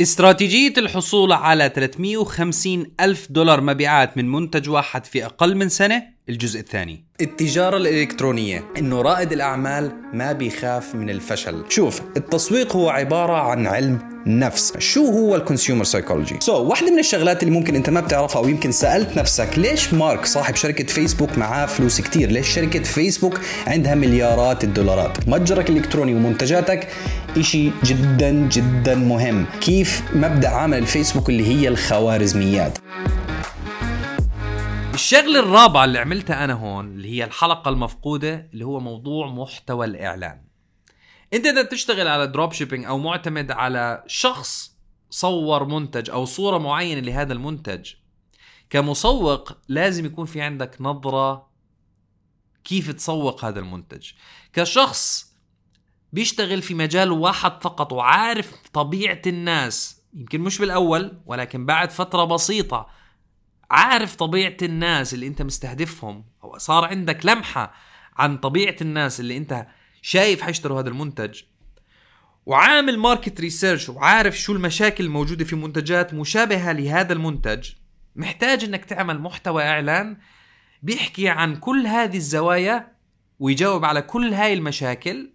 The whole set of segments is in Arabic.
استراتيجية الحصول على 350 ألف دولار مبيعات من منتج واحد في أقل من سنة الجزء الثاني. التجارة الإلكترونية إنه رائد الأعمال ما بيخاف من الفشل. شوف التسويق هو عبارة عن علم نفس. شو هو ال consumer psychology so واحدة من الشغلات اللي ممكن إنت ما بتعرفها أو يمكن سألت نفسك ليش مارك صاحب شركة فيسبوك معاه فلوس كتير؟ ليش شركة فيسبوك عندها مليارات الدولارات؟ متجرك الإلكتروني ومنتجاتك إشي جدا جدا مهم. كيف مبدأ عمل الفيسبوك اللي هي الخوارزميات؟ الشغلة الرابعة اللي عملتها أنا هون اللي هي الحلقة المفقودة اللي هو موضوع محتوى الإعلان. انت اذا تشتغل على dropshipping أو معتمد على شخص صور منتج أو صورة معينة لهذا المنتج كمسوق لازم يكون في عندك نظرة كيف تسوق هذا المنتج. كشخص بيشتغل في مجال واحد فقط وعارف طبيعة الناس يمكن مش بالأول ولكن بعد فترة بسيطة عارف طبيعة الناس اللي انت مستهدفهم أو صار عندك لمحة عن طبيعة الناس اللي انت شايف حيشتروا هذا المنتج وعامل market research وعارف شو المشاكل الموجودة في منتجات مشابهة لهذا المنتج محتاج إنك تعمل محتوى إعلان بيحكي عن كل هذه الزوايا ويجاوب على كل هاي المشاكل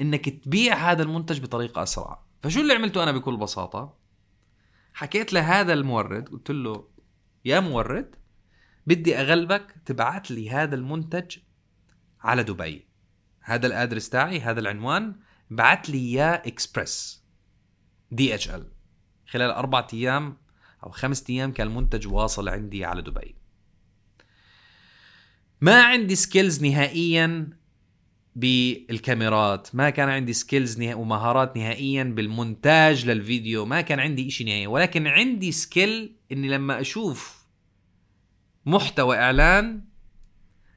إنك تبيع هذا المنتج بطريقة أسرع. فشو اللي عملته أنا بكل بساطة؟ حكيت لهذا المورد قلت له يا مورد بدي أغلبك تبعت لي هذا المنتج على دبي. هذا الأدرس تاعي هذا العنوان. بعت لي إياه اكسبرس DHL. خلال أربعة أيام أو خمسة أيام كان المنتج واصل عندي على دبي. ما عندي skills نهائيا بالكاميرات. ما كان عندي skills نه... ومهارات نهائيا بالمونتاج للفيديو. ما كان عندي إشي نهائي. ولكن عندي skill إني لما أشوف محتوى إعلان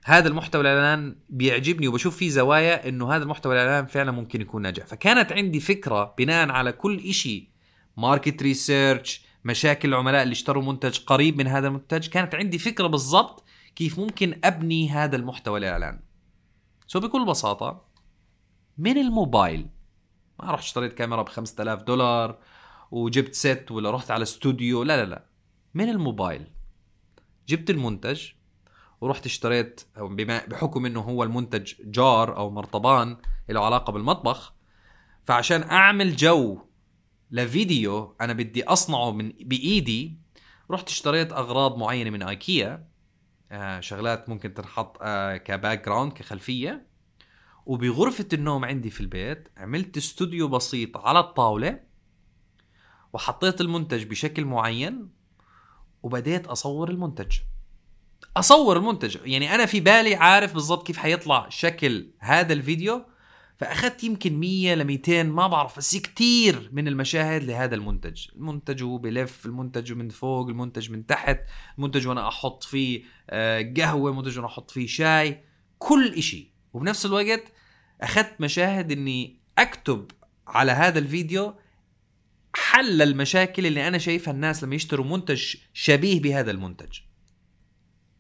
هذا المحتوى الإعلان بيعجبني وبشوف فيه زوايا إنه هذا المحتوى الإعلان فعلا ممكن يكون ناجح. فكانت عندي فكرة بناء على كل إشي market research مشاكل العملاء اللي اشتروا منتج قريب من هذا المنتج كانت عندي فكرة بالضبط كيف ممكن أبني هذا المحتوى الإعلان. so بكل بساطة من الموبايل. ما رحت اشتريت كاميرا ب 5000 دولار وجبت set ولا رحت على استوديو لا لا لا. من الموبايل. جبت المنتج ورحت اشتريت بما بحكم إنه هو المنتج jar أو مرطبان له علاقة بالمطبخ فعشان أعمل جو لفيديو أنا بدي أصنعه من بإيدي رحت اشتريت أغراض معينة من إيكيا آه شغلات ممكن تنحط آه ك background كخلفية. وبغرفة النوم عندي في البيت عملت استوديو بسيط على الطاولة وحطيت المنتج بشكل معين وبديت أصور المنتج. أصور المنتج. يعني أنا في بالي عارف بالضبط كيف حيطلع شكل هذا الفيديو فأخذت يمكن 100 ل 200 ما بعرف بس كثير من المشاهد لهذا المنتج. المنتج هو بلف المنتج من فوق المنتج من تحت المنتج وأنا أحط فيه آه، قهوة المنتج وأنا أحط فيه شاي كل إشي. وبنفس الوقت أخذت مشاهد إني أكتب على هذا الفيديو حل المشاكل اللي أنا شايفها الناس لما يشتروا منتج شبيه بهذا المنتج.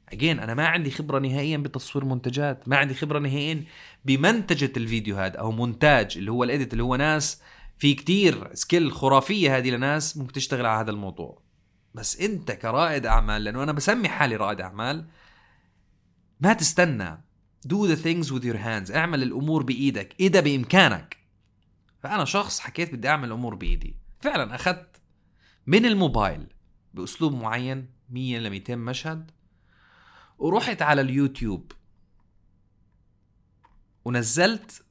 اجين أنا ما عندي خبرة نهائيا بتصوير منتجات. ما عندي خبرة نهائيا بمنتجة الفيديو هذا أو مونتاج اللي هو الإديت اللي هو ناس في كتير سكيل خرافية هذه لناس ممكن تشتغل على هذا الموضوع. بس أنت كرائد أعمال لأنه أنا بسمي حالي رائد أعمال ما تستنى. Do the things with your hands. اعمل الأمور بإيدك إذا بإمكانك. فأنا شخص حكيت بدي أعمل الأمور بإيدي. فعلا أخذت من الموبايل بأسلوب معين 100 ل 200 مشهد. ورحت على اليوتيوب. ونزلت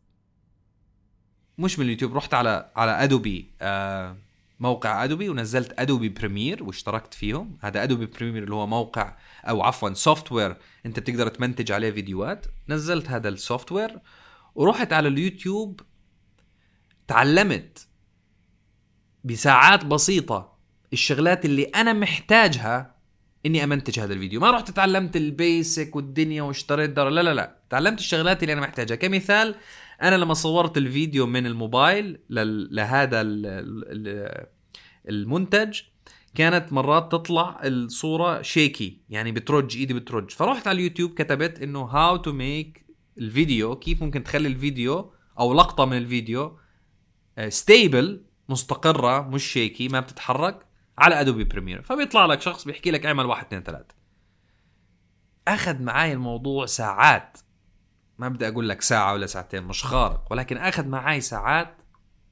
مش من اليوتيوب رحت على على أدوبي آه موقع أدوبي ونزلت Adobe Premiere واشتركت فيهم. هذا Adobe Premiere اللي هو موقع أو عفوا software أنت بتقدر تمنتج عليه فيديوهات. نزلت هذا ال software ورحت على اليوتيوب. تعلمت بساعات بسيطة الشغلات اللي أنا محتاجها إني أمنتج هذا الفيديو. ما رحت تعلمت ال basic والدنيا واشتريت دار لا لا لا. تعلمت الشغلات اللي أنا محتاجها. كمثال أنا لما صورت الفيديو من الموبايل لهذا المنتج كانت مرات تطلع الصورة shaky يعني بترج إيدي بترج. فرحت على اليوتيوب كتبت إنه how to make ال video كيف ممكن تخلي الفيديو أو لقطة من الفيديو stable مستقرة مش shaky ما بتتحرك. على Adobe Premiere فبيطلع لك شخص بيحكي لك أعمل واحد اثنين ثلاثة. أخذ معي الموضوع ساعات. ما بدي أقول لك ساعة ولا ساعتين مش خارق ولكن أخذ معي ساعات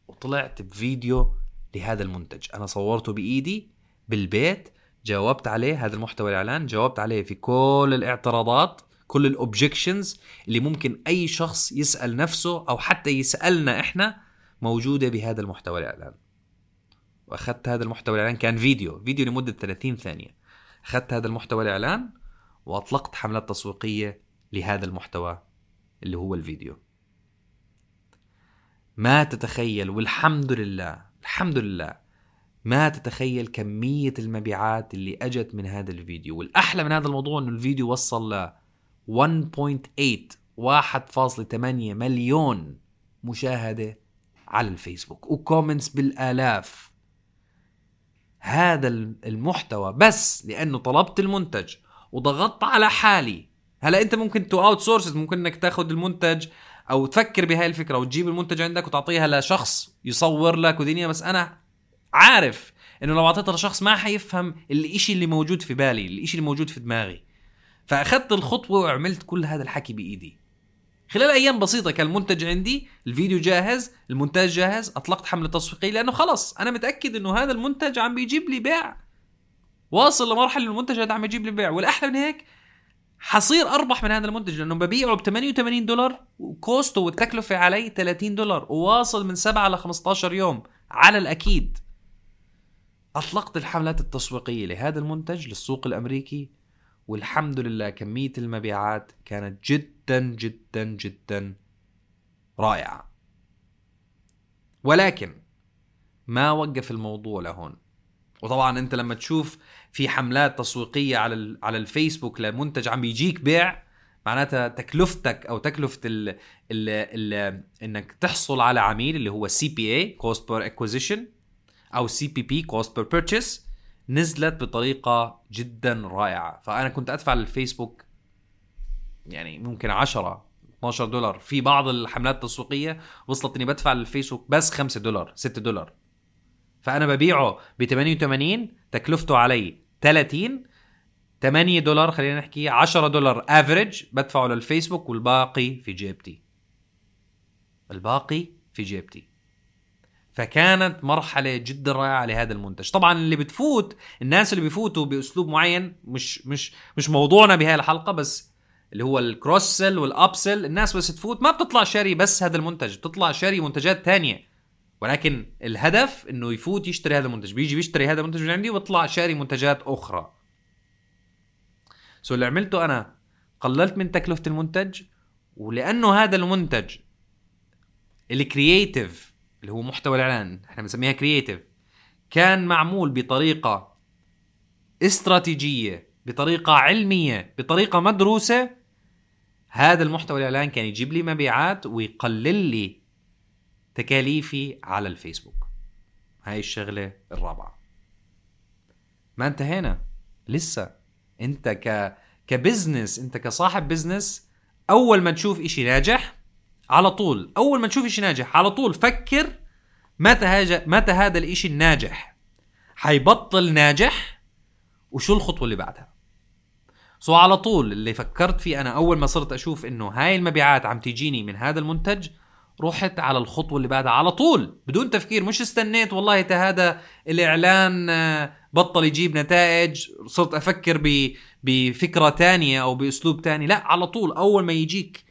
وطلعت بفيديو لهذا المنتج. أنا صورته بإيدي بالبيت جاوبت عليه هذا المحتوى الإعلان جاوبت عليه في كل الاعتراضات كل ال objections اللي ممكن أي شخص يسأل نفسه أو حتى يسألنا إحنا موجودة بهذا المحتوى الإعلان. وأخذت هذا المحتوى الإعلان كان فيديو فيديو لمدة 30 ثانية. أخذت هذا المحتوى الإعلان وأطلقت حملات تسويقية لهذا المحتوى اللي هو الفيديو. ما تتخيل والحمد لله الحمد لله ما تتخيل كمية المبيعات اللي أجت من هذا الفيديو. والأحلى من هذا الموضوع إنه الفيديو وصل ل 1.8 1.8 مليون مشاهدة على الفيسبوك. و comments بالآلاف. هذا المحتوى بس لأنه طلبت المنتج وضغطت على حالي. هلا أنت ممكن to outsource ممكن إنك تاخذ المنتج أو تفكر بهاي الفكرة وتجيب المنتج عندك وتعطيها لشخص يصور لك ودنيا. بس أنا عارف إنه لو أعطيتها لشخص ما حيفهم الإشي اللي موجود في بالي الإشي اللي موجود في دماغي. فأخذت الخطوة وعملت كل هذا الحكي بإيدي. خلال أيام بسيطة كان المنتج عندي الفيديو جاهز المونتاج جاهز أطلقت حملة تسويقية لأنه خلص أنا متأكد إنه هذا المنتج عم بيجيب لي بيع. واصل لمرحلة المنتج هذا عم يجيب لي بيع والأحلى من هيك حصير أربح من هذا المنتج لأنه ببيعه ب 88 دولار وكوسته والتكلفة علي 30 دولار وواصل من 7 ل 15 يوم على الأكيد. أطلقت الحملات التسويقية لهذا المنتج للسوق الأمريكي والحمد لله كمية المبيعات كانت جدا جدا جدا رائعة. ولكن ما وقف الموضوع لهون. وطبعا أنت لما تشوف في حملات تسويقية على على الفيسبوك لمنتج عم يجيك بيع معناتها تكلفتك أو تكلفة ال ال ال إنك تحصل على عميل اللي هو CPA cost per acquisition أو CPP cost per purchase نزلت بطريقة جدا رائعة. فأنا كنت أدفع للفيسبوك يعني ممكن 10 12 دولار في بعض الحملات التسويقية وصلت إني بدفع للفيسبوك بس 5 دولار 6 دولار. فأنا ببيعه ب 88 تكلفته علي 30 8 دولار خلينا نحكي 10 دولار average بدفعه للفيسبوك والباقي في جيبتي الباقي في جيبتي فكانت مرحلة جدا رائعة لهذا المنتج. طبعا اللي بتفوت الناس اللي بيفوتوا بأسلوب معين مش مش مش موضوعنا بهاي الحلقة بس اللي هو ال cross-sell وال upsell الناس بس تفوت. ما بتطلع شاري بس هذا المنتج بتطلع شاري منتجات تانية. ولكن الهدف إنه يفوت يشتري هذا المنتج. بيجي بيشتري هذا المنتج من عندي ويطلع شاري منتجات أخرى. so اللي عملته أنا قللت من تكلفة المنتج ولأنه هذا المنتج ال creative اللي هو محتوى الإعلان إحنا بنسميها creative كان معمول بطريقة استراتيجية بطريقة علمية بطريقة مدروسة. هذا المحتوى الإعلان كان يجيب لي مبيعات ويقلل لي تكاليفي على الفيسبوك. هاي الشغلة الرابعة. ما انتهينا. لسه. انت ك ك business انت كصاحب business أول ما تشوف إشي ناجح على طول أول ما تشوف إشي ناجح على طول فكر متى هاج... متى هذا الإشي الناجح. حيبطل ناجح وشو الخطوة اللي بعدها؟ so على طول اللي فكرت فيه أنا أول ما صرت أشوف إنه هاي المبيعات عم تجيني من هذا المنتج رحت على الخطوة اللي بعدها على طول بدون تفكير مش استنيت والله هذا الإعلان آه، بطل يجيب نتائج صرت أفكر بفكرة تانية أو بأسلوب تاني لا على طول أول ما يجيك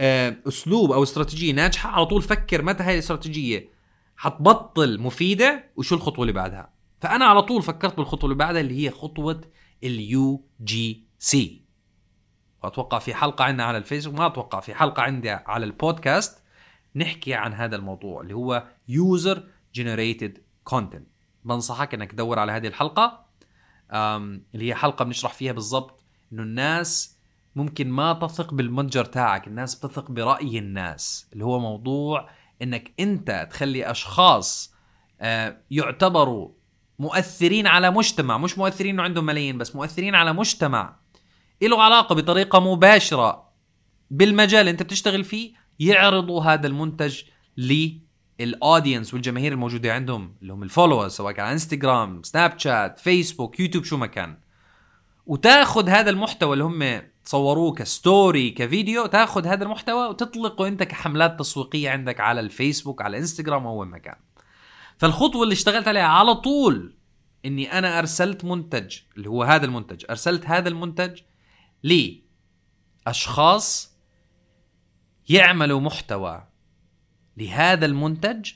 أسلوب أو استراتيجية ناجحة على طول فكر متى هاي الاستراتيجية حتبطل مفيدة وشو الخطوة اللي بعدها. فأنا على طول فكرت بالخطوة اللي بعدها اللي هي خطوة ال UGC. أتوقع في حلقة عندنا على الفيسبوك ما أتوقع في حلقة عندي على البودكاست نحكي عن هذا الموضوع اللي هو user generated content بنصحك إنك تدور على هذه الحلقة اللي هي حلقة بنشرح فيها بالضبط إنه الناس ممكن ما تثق بالمتجر تاعك الناس بتثق برأي الناس. اللي هو موضوع إنك أنت تخلي أشخاص آه، يعتبروا مؤثرين على مجتمع مش مؤثرين إنه عندهم ملايين بس مؤثرين على مجتمع. له علاقة بطريقة مباشرة بالمجال اللي أنت بتشتغل فيه يعرضوا هذا المنتج لل audience والجماهير الموجودة عندهم اللي هم ال followers سواء كان على انستغرام سناب شات فيسبوك يوتيوب شو ما كان. وتاخذ هذا المحتوى اللي هم تصوروه كستوري كفيديو تاخذ هذا المحتوى وتطلقه انت كحملات تسويقية عندك على الفيسبوك على إنستغرام أو وين ما كان فالخطوة اللي اشتغلت عليها على طول إني أنا أرسلت منتج اللي هو هذا المنتج أرسلت هذا المنتج لأشخاص يعملوا محتوى لهذا المنتج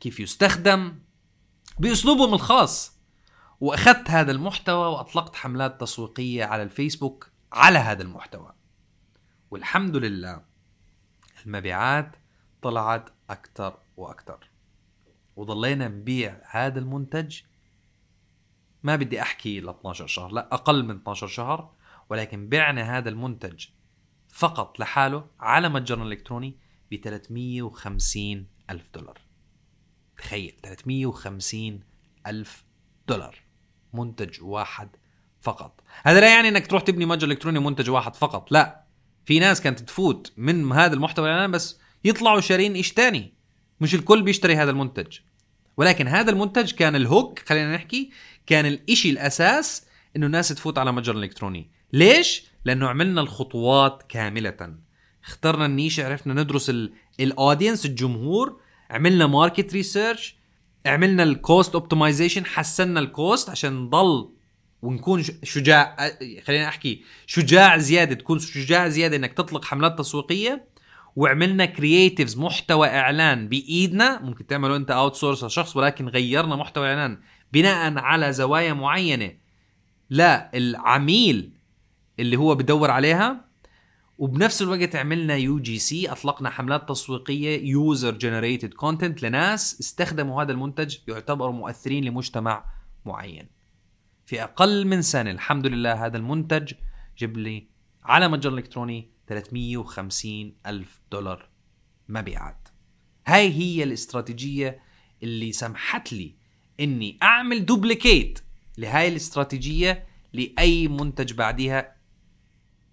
كيف يستخدم باسلوبهم الخاص. وأخذت هذا المحتوى وأطلقت حملات تسويقية على الفيسبوك على هذا المحتوى. والحمد لله المبيعات طلعت أكثر وأكثر. وضلينا نبيع هذا المنتج ما بدي أحكي ل 12 شهر لا أقل من 12 شهر ولكن بعنا هذا المنتج فقط لحاله على متجرنا الالكتروني ب 350 ألف دولار. تخيل 350 ألف دولار. منتج واحد فقط. هذا لا يعني إنك تروح تبني متجر إلكتروني منتج واحد فقط لا. في ناس كانت تفوت من هذا المحتوى الاعلاني بس يطلعوا شارين إيش تاني؟ مش الكل بيشتري هذا المنتج. ولكن هذا المنتج كان ال hook خلينا نحكي كان الإشي الأساس إنه الناس تفوت على متجر إلكتروني. ليش؟ لأنه عملنا الخطوات كاملة. اخترنا ال niche عرفنا ندرس ال audience الجمهور عملنا market research عملنا ال cost optimization حسنا ال cost عشان نضل ونكون شجاع خلينا أحكي شجاع زيادة تكون شجاع زيادة إنك تطلق حملات تسويقية وعملنا creatives محتوى إعلان بإيدنا ممكن تعمله أنت outsource لشخص ولكن غيرنا محتوى إعلان بناء على زوايا معينة لا العميل اللي هو بدور عليها وبنفس الوقت عملنا UGC أطلقنا حملات تسويقية user generated content لناس استخدموا هذا المنتج يعتبروا مؤثرين لمجتمع معين. في أقل من سنة. الحمد لله هذا المنتج جاب لي على متجر إلكتروني 350 ألف دولار مبيعات. هاي هي الاستراتيجية اللي سمحت لي إني أعمل duplicate لهاي الاستراتيجية لأي منتج بعديها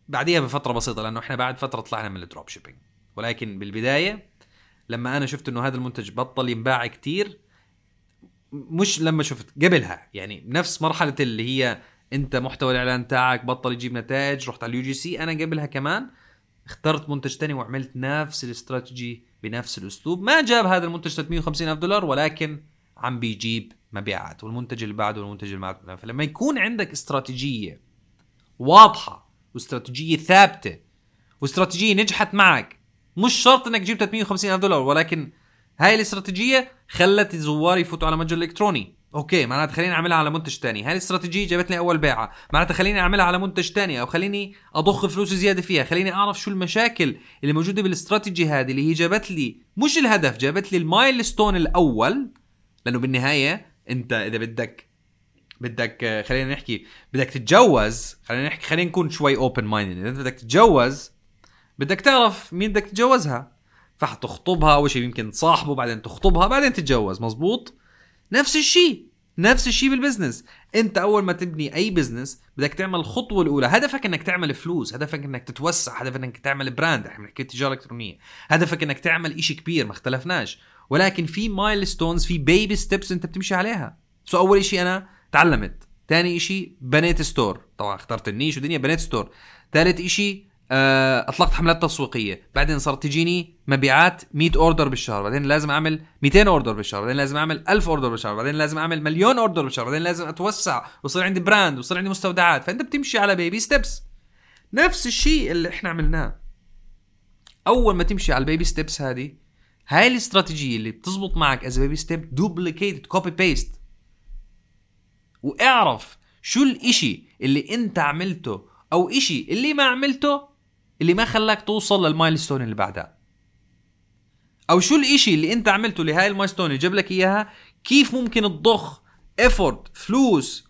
بعديها بفترة بسيطة لأنه إحنا بعد فترة طلعنا من ال drop shipping. ولكن بالبداية لما أنا شفت إنه هذا المنتج بطل ينباع كتير مش لما شفت قبلها. يعني نفس مرحلة اللي هي أنت محتوى الإعلان تاعك بطل يجيب نتائج رحت على ال UGC. أنا قبلها كمان اخترت منتج تاني وعملت نفس الاستراتيجي بنفس الأسلوب. ما جاب هذا المنتج 350 ألف دولار ولكن عم بيجيب مبيعات والمنتج اللي بعده والمنتج اللي بعده. فلما يكون عندك استراتيجية واضحة واستراتيجية ثابتة واستراتيجية نجحت معك مش شرط إنك تجيب 350 ألف دولار ولكن هاي الاستراتيجية خلت الزوار يفوتوا على متجر الكتروني okay معناتها خليني أعملها على منتج تاني. هاي الاستراتيجية جابت لي أول بيعة. معناتها خليني أعملها على منتج تاني أو خليني أضخ فلوس زيادة فيها. خليني أعرف شو المشاكل اللي موجودة بالاستراتيجي هذه اللي هي جابت لي مش الهدف جابت لي ال milestone الأول. لأنه بالنهاية أنت إذا بدك بدك خلينا نحكي بدك تتجوز خلينا نحكي خلينا نكون شوي open mind اذا بدك تتجوز بدك تعرف مين بدك تتجوزها. فحتخطبها أول شيء يمكن تصاحبه بعدين تخطبها بعدين تتجوز مزبوط نفس الشيء نفس الشيء بال business أنت أول ما تبني أي business بدك تعمل الخطوة الأولى. هدفك إنك تعمل فلوس هدفك إنك تتوسع هدفك إنك تعمل brand إحنا بنحكي تجاره إلكترونية. هدفك إنك تعمل إشي كبير ما اختلفناش. ولكن في milestones في baby steps أنت بتمشي عليها. so أول شيء أنا تعلمت. ثاني شيء بنيت store طبعا اخترت ال niche ودنيا بنيت store ثالث شيء أطلقت حملات تسويقية. بعدين صارت تجيني مبيعات 100 order بالشهر. بعدين لازم أعمل 200 order بالشهر. بعدين لازم أعمل 1000 order بالشهر. بعدين لازم أعمل مليون order بالشهر. بعدين لازم أتوسع ويصير عندي brand ويصير عندي مستودعات. فأنت بتمشي على baby steps نفس الشيء اللي إحنا عملناه. أول ما تمشي على ال baby steps هذه هاي الاستراتيجية اللي بتزبط معك as baby step duplicate copy paste واعرف شو الإشي اللي أنت عملته أو إشي اللي ما عملته اللي ما خلاك توصل لل milestone اللي بعدها. أو شو الإشي اللي أنت عملته لهاي ال milestone اللي جاب لك إياها؟ كيف ممكن تضخ effort فلوس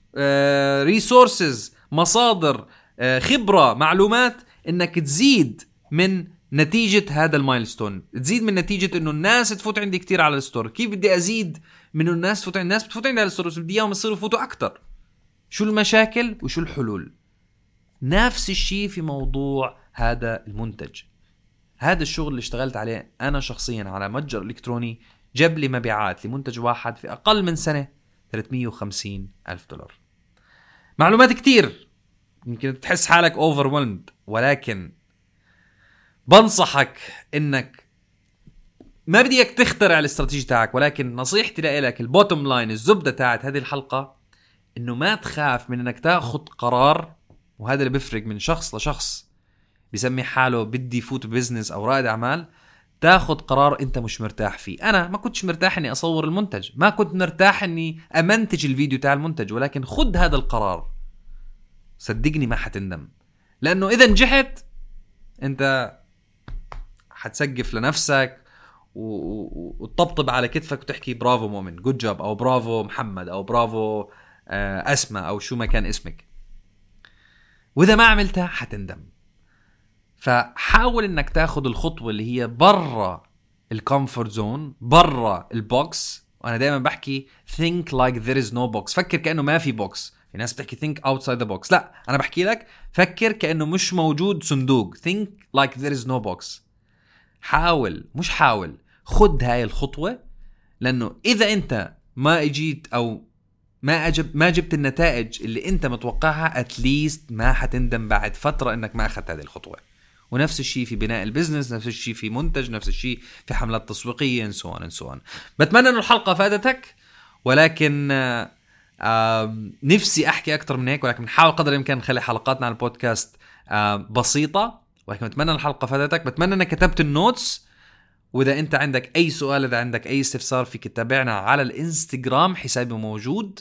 resources آه، مصادر آه، خبرة معلومات إنك تزيد من نتيجة هذا ال milestone؟ تزيد من نتيجة إنه الناس تفوت عندي كتير على ال store. كيف بدي أزيد من الناس تفوت عند الناس بتفوت عندي على ال store بس بدي إياهم يصيروا يفوتوا أكثر شو المشاكل وشو الحلول؟ نفس الشيء في موضوع هذا المنتج. هذا الشغل اللي اشتغلت عليه أنا شخصيا على متجر إلكتروني جاب لي مبيعات لمنتج واحد في أقل من سنة 350 ألف دولار. معلومات كتير. يمكن تحس حالك over ولكن بنصحك إنك ما بدي اياك تخترع الاستراتيجي تاعك ولكن نصيحتي لك ال bottom line الزبدة تاعت هذه الحلقة إنه ما تخاف من إنك تاخذ قرار وهذا اللي بيفرق من شخص لشخص بيسمي حاله بده يفوت business أو رائد أعمال تاخذ قرار أنت مش مرتاح فيه. أنا ما كنتش مرتاح إني أصور المنتج ما كنت مرتاح إني أمنتج الفيديو تاع المنتج ولكن خد هذا القرار. صدقني ما حتندم. لأنه إذا نجحت أنت حتسقف لنفسك وتطبطب على كتفك وتحكي برافو مؤمن good job أو برافو محمد أو برافو آه، أسماء أو شو ما كان اسمك. وإذا ما عملتها حتندم. فحاول إنك تاخذ الخطوة اللي هي برا ال comfort zone برا ال box وأنا دائما بحكي think like there is no box. فكر كأنه ما في box في ناس بتحكي think outside the box. لا أنا بحكي لك فكر كأنه مش موجود صندوق. think like there is no box. حاول مش حاول خد هاي الخطوة. لأنه إذا أنت ما إجيت أو ما أجب ما جبت النتائج اللي أنت متوقعها at least ما حتندم بعد فترة إنك ما أخذت هذه الخطوة. ونفس الشيء في بناء ال business نفس الشيء في منتج نفس الشيء في حملات تسويقية so on so بتمنى إنه الحلقة فادتك ولكن آه نفسي أحكي أكثر من هيك ولكن بنحاول قدر الإمكان نخلي حلقاتنا على البودكاست آه بسيطة. ولكن بتمنى الحلقة فادتك بتمنى إنك كتبت ال notes. وإذا أنت عندك أي سؤال إذا عندك أي استفسار فيك تتابعنا على الإنستغرام حسابي موجود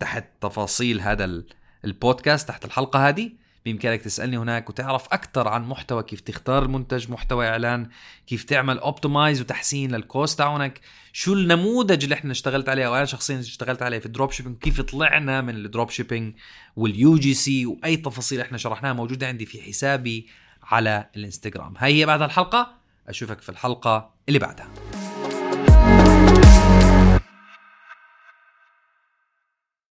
تحت تفاصيل هذا البودكاست تحت الحلقة هذه. بإمكانك تسألني هناك وتعرف أكثر عن محتوى كيف تختار المنتج محتوى إعلان كيف تعمل optimize وتحسين لل cost تاعونك شو النموذج اللي إحنا اشتغلت عليه أو أنا شخصيا اشتغلت عليه في ال drop shipping كيف طلعنا من ال drop shipping وال UGC وأي تفاصيل إحنا شرحناها موجودة عندي في حسابي على الإنستغرام. هاي هي بعد الحلقة أشوفك في الحلقة اللي بعدها.